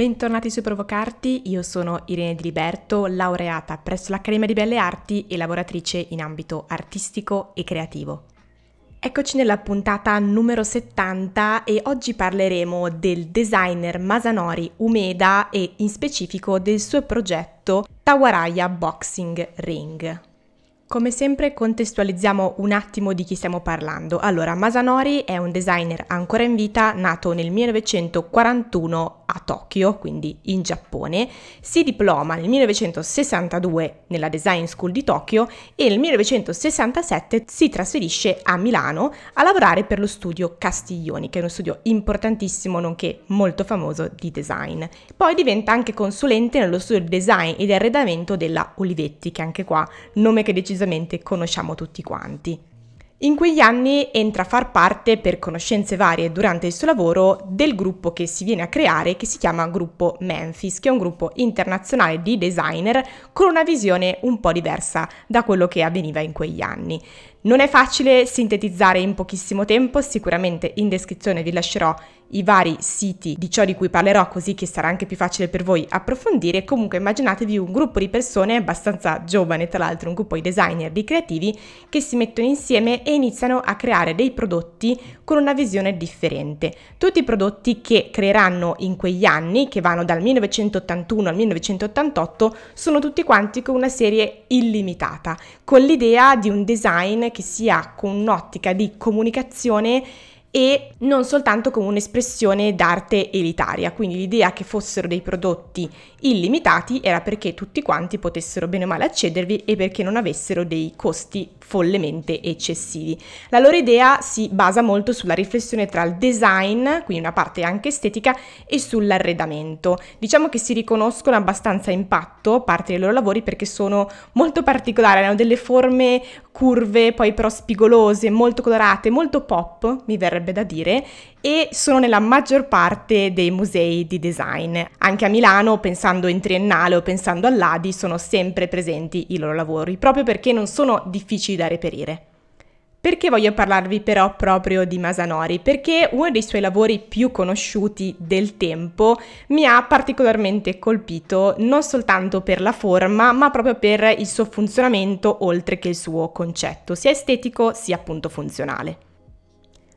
Bentornati su Provocarti, io sono Irene Di Liberto, laureata presso l'Accademia di Belle Arti e lavoratrice in ambito artistico e creativo. Eccoci nella puntata numero 70 e oggi parleremo del designer Masanori Umeda e in specifico del suo progetto Tawaraya Boxing Ring. Come sempre contestualizziamo un attimo di chi stiamo parlando. Allora, Masanori è un designer ancora in vita, nato nel 1941 a Tokyo, quindi in Giappone, si diploma nel 1962 nella Design School di Tokyo e nel 1967 si trasferisce a Milano a lavorare per lo studio Castiglioni, che è uno studio importantissimo nonché molto famoso di design. Poi diventa anche consulente nello studio di design e di arredamento della Olivetti, che anche qua nome che decisamente decisamente conosciamo tutti quanti. In quegli anni entra a far parte, per conoscenze varie durante il suo lavoro, del gruppo che si viene a creare, che si chiama Gruppo Memphis, che è un gruppo internazionale di designer con una visione un po' diversa da quello che avveniva in quegli anni. Non è facile sintetizzare in pochissimo tempo, sicuramente in descrizione vi lascerò i vari siti di ciò di cui parlerò così che sarà anche più facile per voi approfondire. Comunque immaginatevi un gruppo di persone abbastanza giovane, tra l'altro un gruppo di designer, di creativi che si mettono insieme e iniziano a creare dei prodotti con una visione differente. Tutti i prodotti che creeranno in quegli anni, che vanno dal 1981 al 1988, sono tutti quanti con una serie illimitata, con l'idea di un design che sia con un'ottica di comunicazione e non soltanto come un'espressione d'arte elitaria, quindi l'idea che fossero dei prodotti illimitati era perché tutti quanti potessero bene o male accedervi e perché non avessero dei costi follemente eccessivi. La loro idea si basa molto sulla riflessione tra il design, quindi una parte anche estetica, e sull'arredamento. Diciamo che si riconoscono abbastanza impatto parte dei loro lavori perché sono molto particolari, hanno delle forme curve, poi però spigolose, molto colorate, molto pop, mi verrebbe da dire, e sono nella maggior parte dei musei di design. Anche a Milano, pensando in Triennale o pensando all'Adi, sono sempre presenti i loro lavori, proprio perché non sono difficili da reperire. Perché voglio parlarvi però proprio di Masanori? Perché uno dei suoi lavori più conosciuti del tempo mi ha particolarmente colpito non soltanto per la forma, ma proprio per il suo funzionamento oltre che il suo concetto, sia estetico sia appunto funzionale.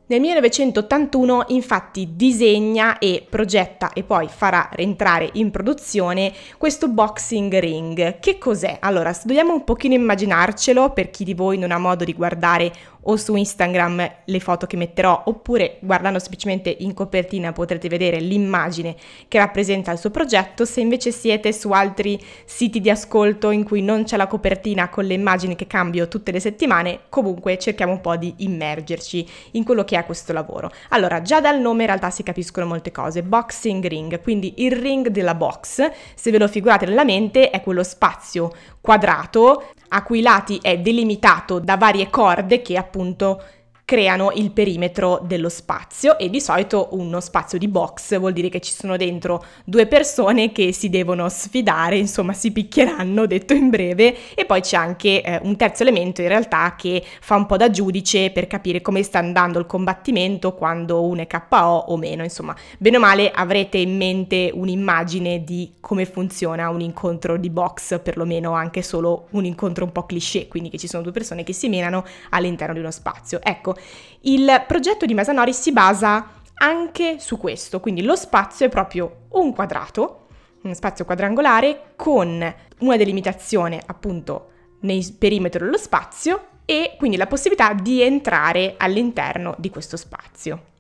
Nel 1981 infatti disegna e progetta e poi farà rientrare in produzione questo boxing ring. Che cos'è? Allora, dobbiamo un pochino immaginarcelo per chi di voi non ha modo di guardare o su Instagram le foto che metterò oppure guardando semplicemente in copertina potrete vedere l'immagine che rappresenta il suo progetto. Se invece siete su altri siti di ascolto in cui non c'è la copertina con le immagini che cambio tutte le settimane, comunque cerchiamo un po' di immergerci in quello che è questo lavoro. Allora, già dal nome in realtà si capiscono molte cose. Boxing ring, quindi il ring della box, se ve lo figurate nella mente, è quello spazio quadrato a cui lati è delimitato da varie corde che appunto creano il perimetro dello spazio e di solito uno spazio di box vuol dire che ci sono dentro due persone che si devono sfidare, insomma si picchieranno, detto in breve, e poi c'è anche eh, un terzo elemento in realtà che fa un po' da giudice per capire come sta andando il combattimento quando uno è KO o meno, insomma, bene o male avrete in mente un'immagine di come funziona un incontro di box, perlomeno anche solo un incontro un po' cliché, quindi che ci sono due persone che si menano all'interno di uno spazio. Ecco, il progetto di Masanori si basa anche su questo, quindi lo spazio è proprio un quadrato, uno spazio quadrangolare con una delimitazione appunto nel perimetro dello spazio e quindi la possibilità di entrare all'interno di questo spazio.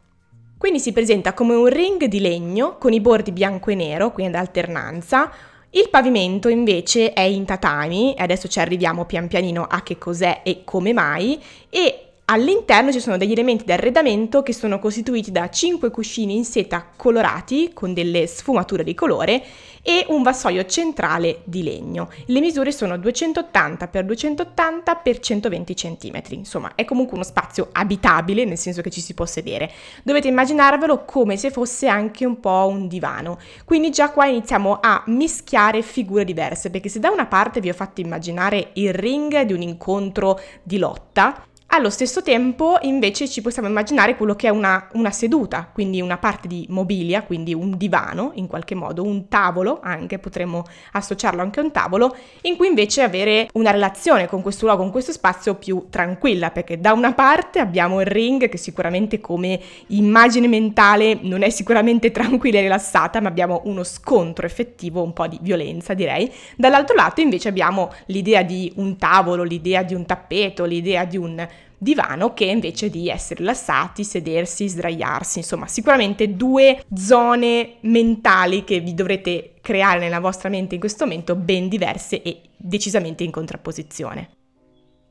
Quindi si presenta come un ring di legno con i bordi bianco e nero, quindi ad alternanza. Il pavimento invece è in tatami, e adesso ci arriviamo pian pianino a che cos'è e come mai, e All'interno ci sono degli elementi di arredamento che sono costituiti da 5 cuscini in seta colorati con delle sfumature di colore e un vassoio centrale di legno. Le misure sono 280 x 280 x 120 cm, insomma è comunque uno spazio abitabile nel senso che ci si può sedere. Dovete immaginarvelo come se fosse anche un po' un divano. Quindi già qua iniziamo a mischiare figure diverse perché se da una parte vi ho fatto immaginare il ring di un incontro di lotta, Allo stesso tempo invece ci possiamo immaginare quello che è una, una, seduta, quindi una parte di mobilia, quindi un divano in qualche modo, un tavolo anche, potremmo associarlo anche a un tavolo, in cui invece avere una relazione con questo luogo, con questo spazio più tranquilla, perché da una parte abbiamo il ring che sicuramente come immagine mentale non è sicuramente tranquilla e rilassata, ma abbiamo uno scontro effettivo, un po' di violenza direi, dall'altro lato invece abbiamo l'idea di un tavolo, l'idea di un tappeto, l'idea di un divano che invece di essere rilassati, sedersi, sdraiarsi, insomma sicuramente due zone mentali che vi dovrete creare nella vostra mente in questo momento ben diverse e decisamente in contrapposizione.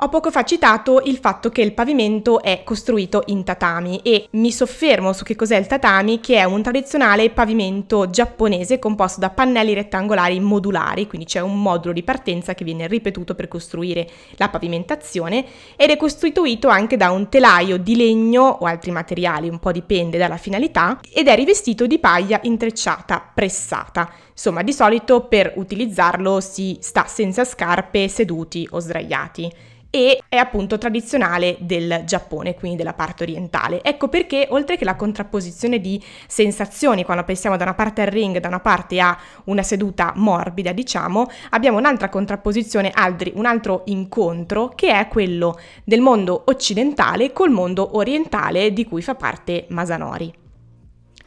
Ho poco fa citato il fatto che il pavimento è costruito in tatami e mi soffermo su che cos'è il tatami, che è un tradizionale pavimento giapponese composto da pannelli rettangolari modulari, quindi c'è un modulo di partenza che viene ripetuto per costruire la pavimentazione ed è costituito anche da un telaio di legno o altri materiali, un po' dipende dalla finalità, ed è rivestito di paglia intrecciata pressata. Insomma, di solito per utilizzarlo si sta senza scarpe, seduti o sdraiati e è appunto tradizionale del Giappone, quindi della parte orientale. Ecco perché oltre che la contrapposizione di sensazioni quando pensiamo da una parte al ring, da una parte a una seduta morbida, diciamo, abbiamo un'altra contrapposizione, altri, un altro incontro che è quello del mondo occidentale col mondo orientale di cui fa parte Masanori.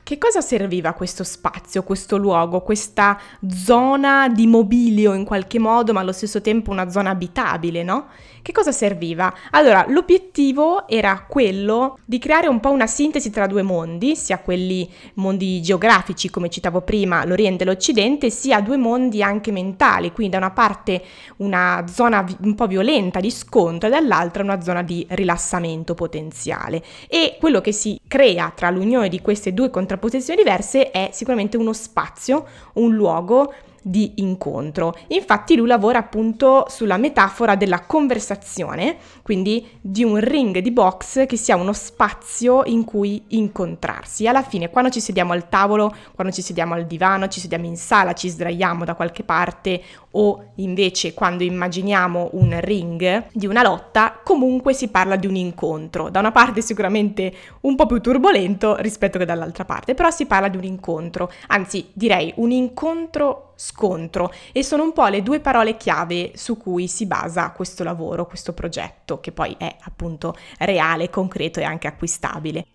Che cosa serviva questo spazio, questo luogo, questa zona di mobilio in qualche modo, ma allo stesso tempo una zona abitabile, no? Che cosa serviva? Allora, l'obiettivo era quello di creare un po' una sintesi tra due mondi, sia quelli mondi geografici, come citavo prima, l'Oriente e l'Occidente, sia due mondi anche mentali, quindi da una parte una zona un po' violenta di scontro e dall'altra una zona di rilassamento potenziale. E quello che si crea tra l'unione di queste due contrapposizioni diverse è sicuramente uno spazio, un luogo di incontro. Infatti lui lavora appunto sulla metafora della conversazione, quindi di un ring di box che sia uno spazio in cui incontrarsi. Alla fine quando ci sediamo al tavolo, quando ci sediamo al divano, ci sediamo in sala, ci sdraiamo da qualche parte o invece quando immaginiamo un ring di una lotta, comunque si parla di un incontro. Da una parte sicuramente un po' più turbolento rispetto che dall'altra parte, però si parla di un incontro, anzi direi un incontro scontro e sono un po' le due parole chiave su cui si basa questo lavoro, questo progetto che poi è appunto reale, concreto e anche acquistabile.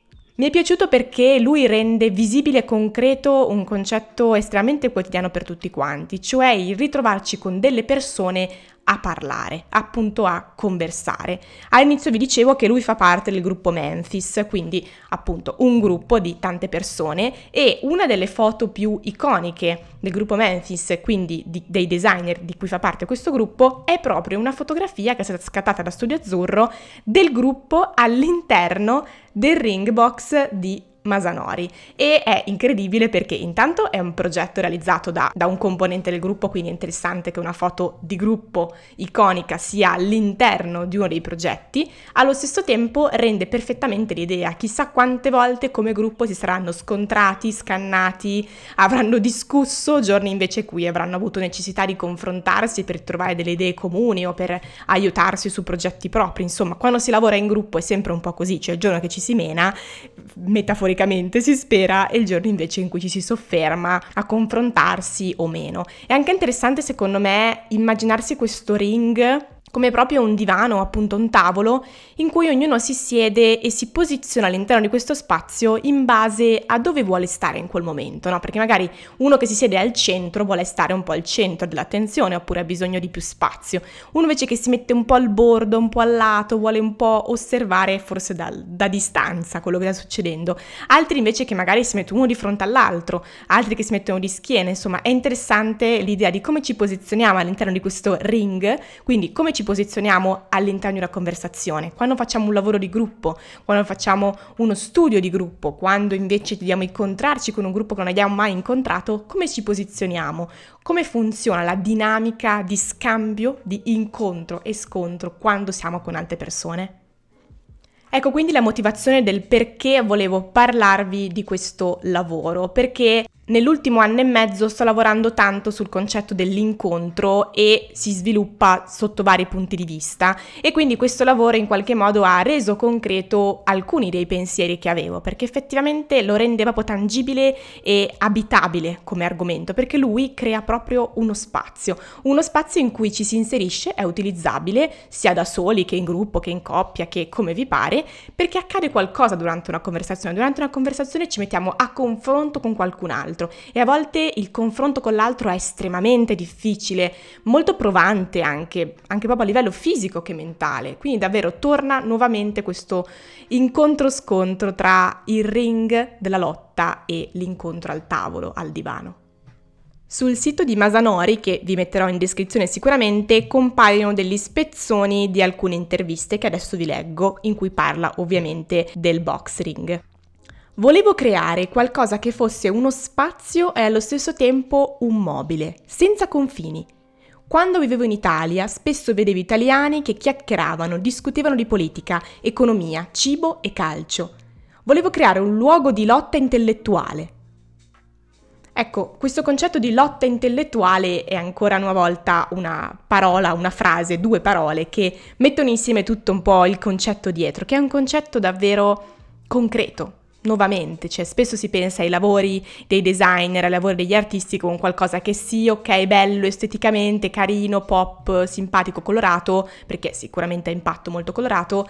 Mi è piaciuto perché lui rende visibile e concreto un concetto estremamente quotidiano per tutti quanti, cioè il ritrovarci con delle persone a parlare, appunto a conversare. All'inizio vi dicevo che lui fa parte del gruppo Memphis, quindi appunto un gruppo di tante persone e una delle foto più iconiche del gruppo Memphis, quindi di, dei designer di cui fa parte questo gruppo, è proprio una fotografia che è stata scattata da Studio Azzurro del gruppo all'interno del ring box di Masanori. E è incredibile perché intanto è un progetto realizzato da, da, un componente del gruppo, quindi è interessante che una foto di gruppo iconica sia all'interno di uno dei progetti, allo stesso tempo rende perfettamente l'idea, chissà quante volte come gruppo si saranno scontrati, scannati, avranno discusso, giorni invece cui avranno avuto necessità di confrontarsi per trovare delle idee comuni o per aiutarsi su progetti propri, insomma quando si lavora in gruppo è sempre un po' così, cioè il giorno che ci si mena, metaforicamente metaforicamente si spera, è il giorno invece in cui ci si sofferma a confrontarsi o meno. È anche interessante secondo me immaginarsi questo ring come proprio un divano, appunto un tavolo, in cui ognuno si siede e si posiziona all'interno di questo spazio in base a dove vuole stare in quel momento, no? Perché magari uno che si siede al centro vuole stare un po' al centro dell'attenzione oppure ha bisogno di più spazio, uno invece che si mette un po' al bordo, un po' al lato, vuole un po' osservare forse da, da distanza quello che sta succedendo, altri invece che magari si mettono uno di fronte all'altro, altri che si mettono di schiena, insomma è interessante l'idea di come ci posizioniamo all'interno di questo ring, quindi come ci ci posizioniamo all'interno di una conversazione, quando facciamo un lavoro di gruppo, quando facciamo uno studio di gruppo, quando invece dobbiamo incontrarci con un gruppo che non abbiamo mai incontrato, come ci posizioniamo, come funziona la dinamica di scambio, di incontro e scontro quando siamo con altre persone. Ecco quindi la motivazione del perché volevo parlarvi di questo lavoro, perché Nell'ultimo anno e mezzo sto lavorando tanto sul concetto dell'incontro e si sviluppa sotto vari punti di vista e quindi questo lavoro in qualche modo ha reso concreto alcuni dei pensieri che avevo perché effettivamente lo rendeva proprio tangibile e abitabile come argomento perché lui crea proprio uno spazio, uno spazio in cui ci si inserisce, è utilizzabile sia da soli che in gruppo, che in coppia, che come vi pare, perché accade qualcosa durante una conversazione, durante una conversazione ci mettiamo a confronto con qualcun altro l'altro e a volte il confronto con l'altro è estremamente difficile, molto provante anche, anche proprio a livello fisico che mentale. Quindi davvero torna nuovamente questo incontro-scontro tra il ring della lotta e l'incontro al tavolo, al divano. Sul sito di Masanori, che vi metterò in descrizione sicuramente, compaiono degli spezzoni di alcune interviste che adesso vi leggo, in cui parla ovviamente del box ring. Volevo creare qualcosa che fosse uno spazio e allo stesso tempo un mobile, senza confini. Quando vivevo in Italia spesso vedevo italiani che chiacchieravano, discutevano di politica, economia, cibo e calcio. Volevo creare un luogo di lotta intellettuale. Ecco, questo concetto di lotta intellettuale è ancora una volta una parola, una frase, due parole che mettono insieme tutto un po' il concetto dietro, che è un concetto davvero concreto, nuovamente, cioè spesso si pensa ai lavori dei designer, ai lavori degli artisti con qualcosa che sì, ok, bello esteticamente, carino, pop, simpatico, colorato, perché sicuramente ha impatto molto colorato,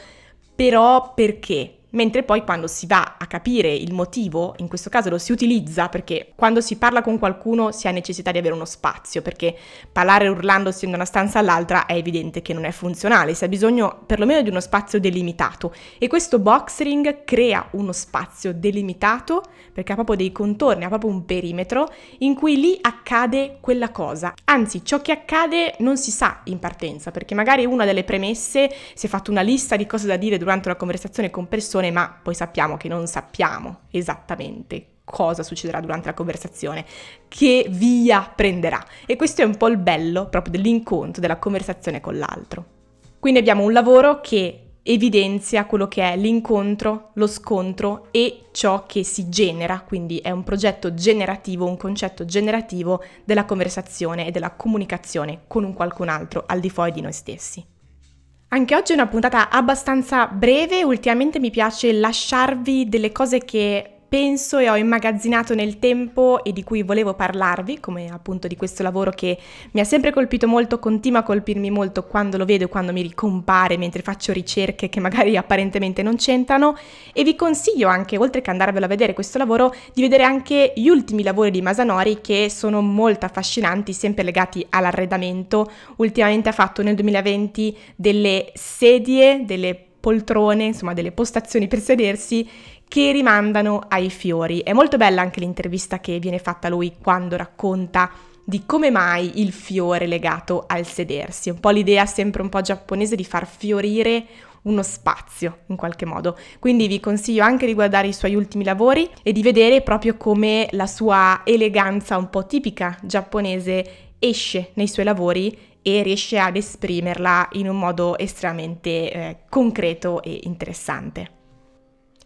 però perché? Mentre poi quando si va a capire il motivo, in questo caso lo si utilizza perché quando si parla con qualcuno si ha necessità di avere uno spazio, perché parlare urlandosi da una stanza all'altra è evidente che non è funzionale, si ha bisogno perlomeno di uno spazio delimitato e questo box ring crea uno spazio delimitato perché ha proprio dei contorni, ha proprio un perimetro in cui lì accade quella cosa. Anzi, ciò che accade non si sa in partenza, perché magari una delle premesse si è fatto una lista di cose da dire durante una conversazione con persone conversazione, ma poi sappiamo che non sappiamo esattamente cosa succederà durante la conversazione, che via prenderà. E questo è un po' il bello proprio dell'incontro, della conversazione con l'altro. Quindi abbiamo un lavoro che evidenzia quello che è l'incontro, lo scontro e ciò che si genera, quindi è un progetto generativo, un concetto generativo della conversazione e della comunicazione con un qualcun altro al di fuori di noi stessi. Anche oggi è una puntata abbastanza breve, ultimamente mi piace lasciarvi delle cose che penso e ho immagazzinato nel tempo e di cui volevo parlarvi, come appunto di questo lavoro che mi ha sempre colpito molto, continua a colpirmi molto quando lo vedo e quando mi ricompare mentre faccio ricerche che magari apparentemente non c'entrano e vi consiglio anche, oltre che andarvelo a vedere questo lavoro, di vedere anche gli ultimi lavori di Masanori che sono molto affascinanti, sempre legati all'arredamento. Ultimamente ha fatto nel 2020 delle sedie, delle poltrone, insomma delle postazioni per sedersi che rimandano ai fiori. È molto bella anche l'intervista che viene fatta lui quando racconta di come mai il fiore legato al sedersi. Un po' l'idea sempre un po' giapponese di far fiorire uno spazio in qualche modo. Quindi vi consiglio anche di guardare i suoi ultimi lavori e di vedere proprio come la sua eleganza un po' tipica giapponese esce nei suoi lavori e riesce ad esprimerla in un modo estremamente eh, concreto e interessante.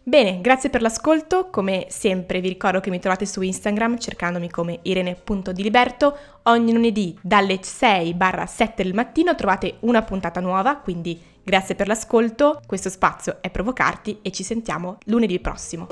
Bene, grazie per l'ascolto, come sempre vi ricordo che mi trovate su Instagram cercandomi come irene.diliberto, ogni lunedì dalle 6-7 del mattino trovate una puntata nuova, quindi grazie per l'ascolto, questo spazio è provocarti e ci sentiamo lunedì prossimo.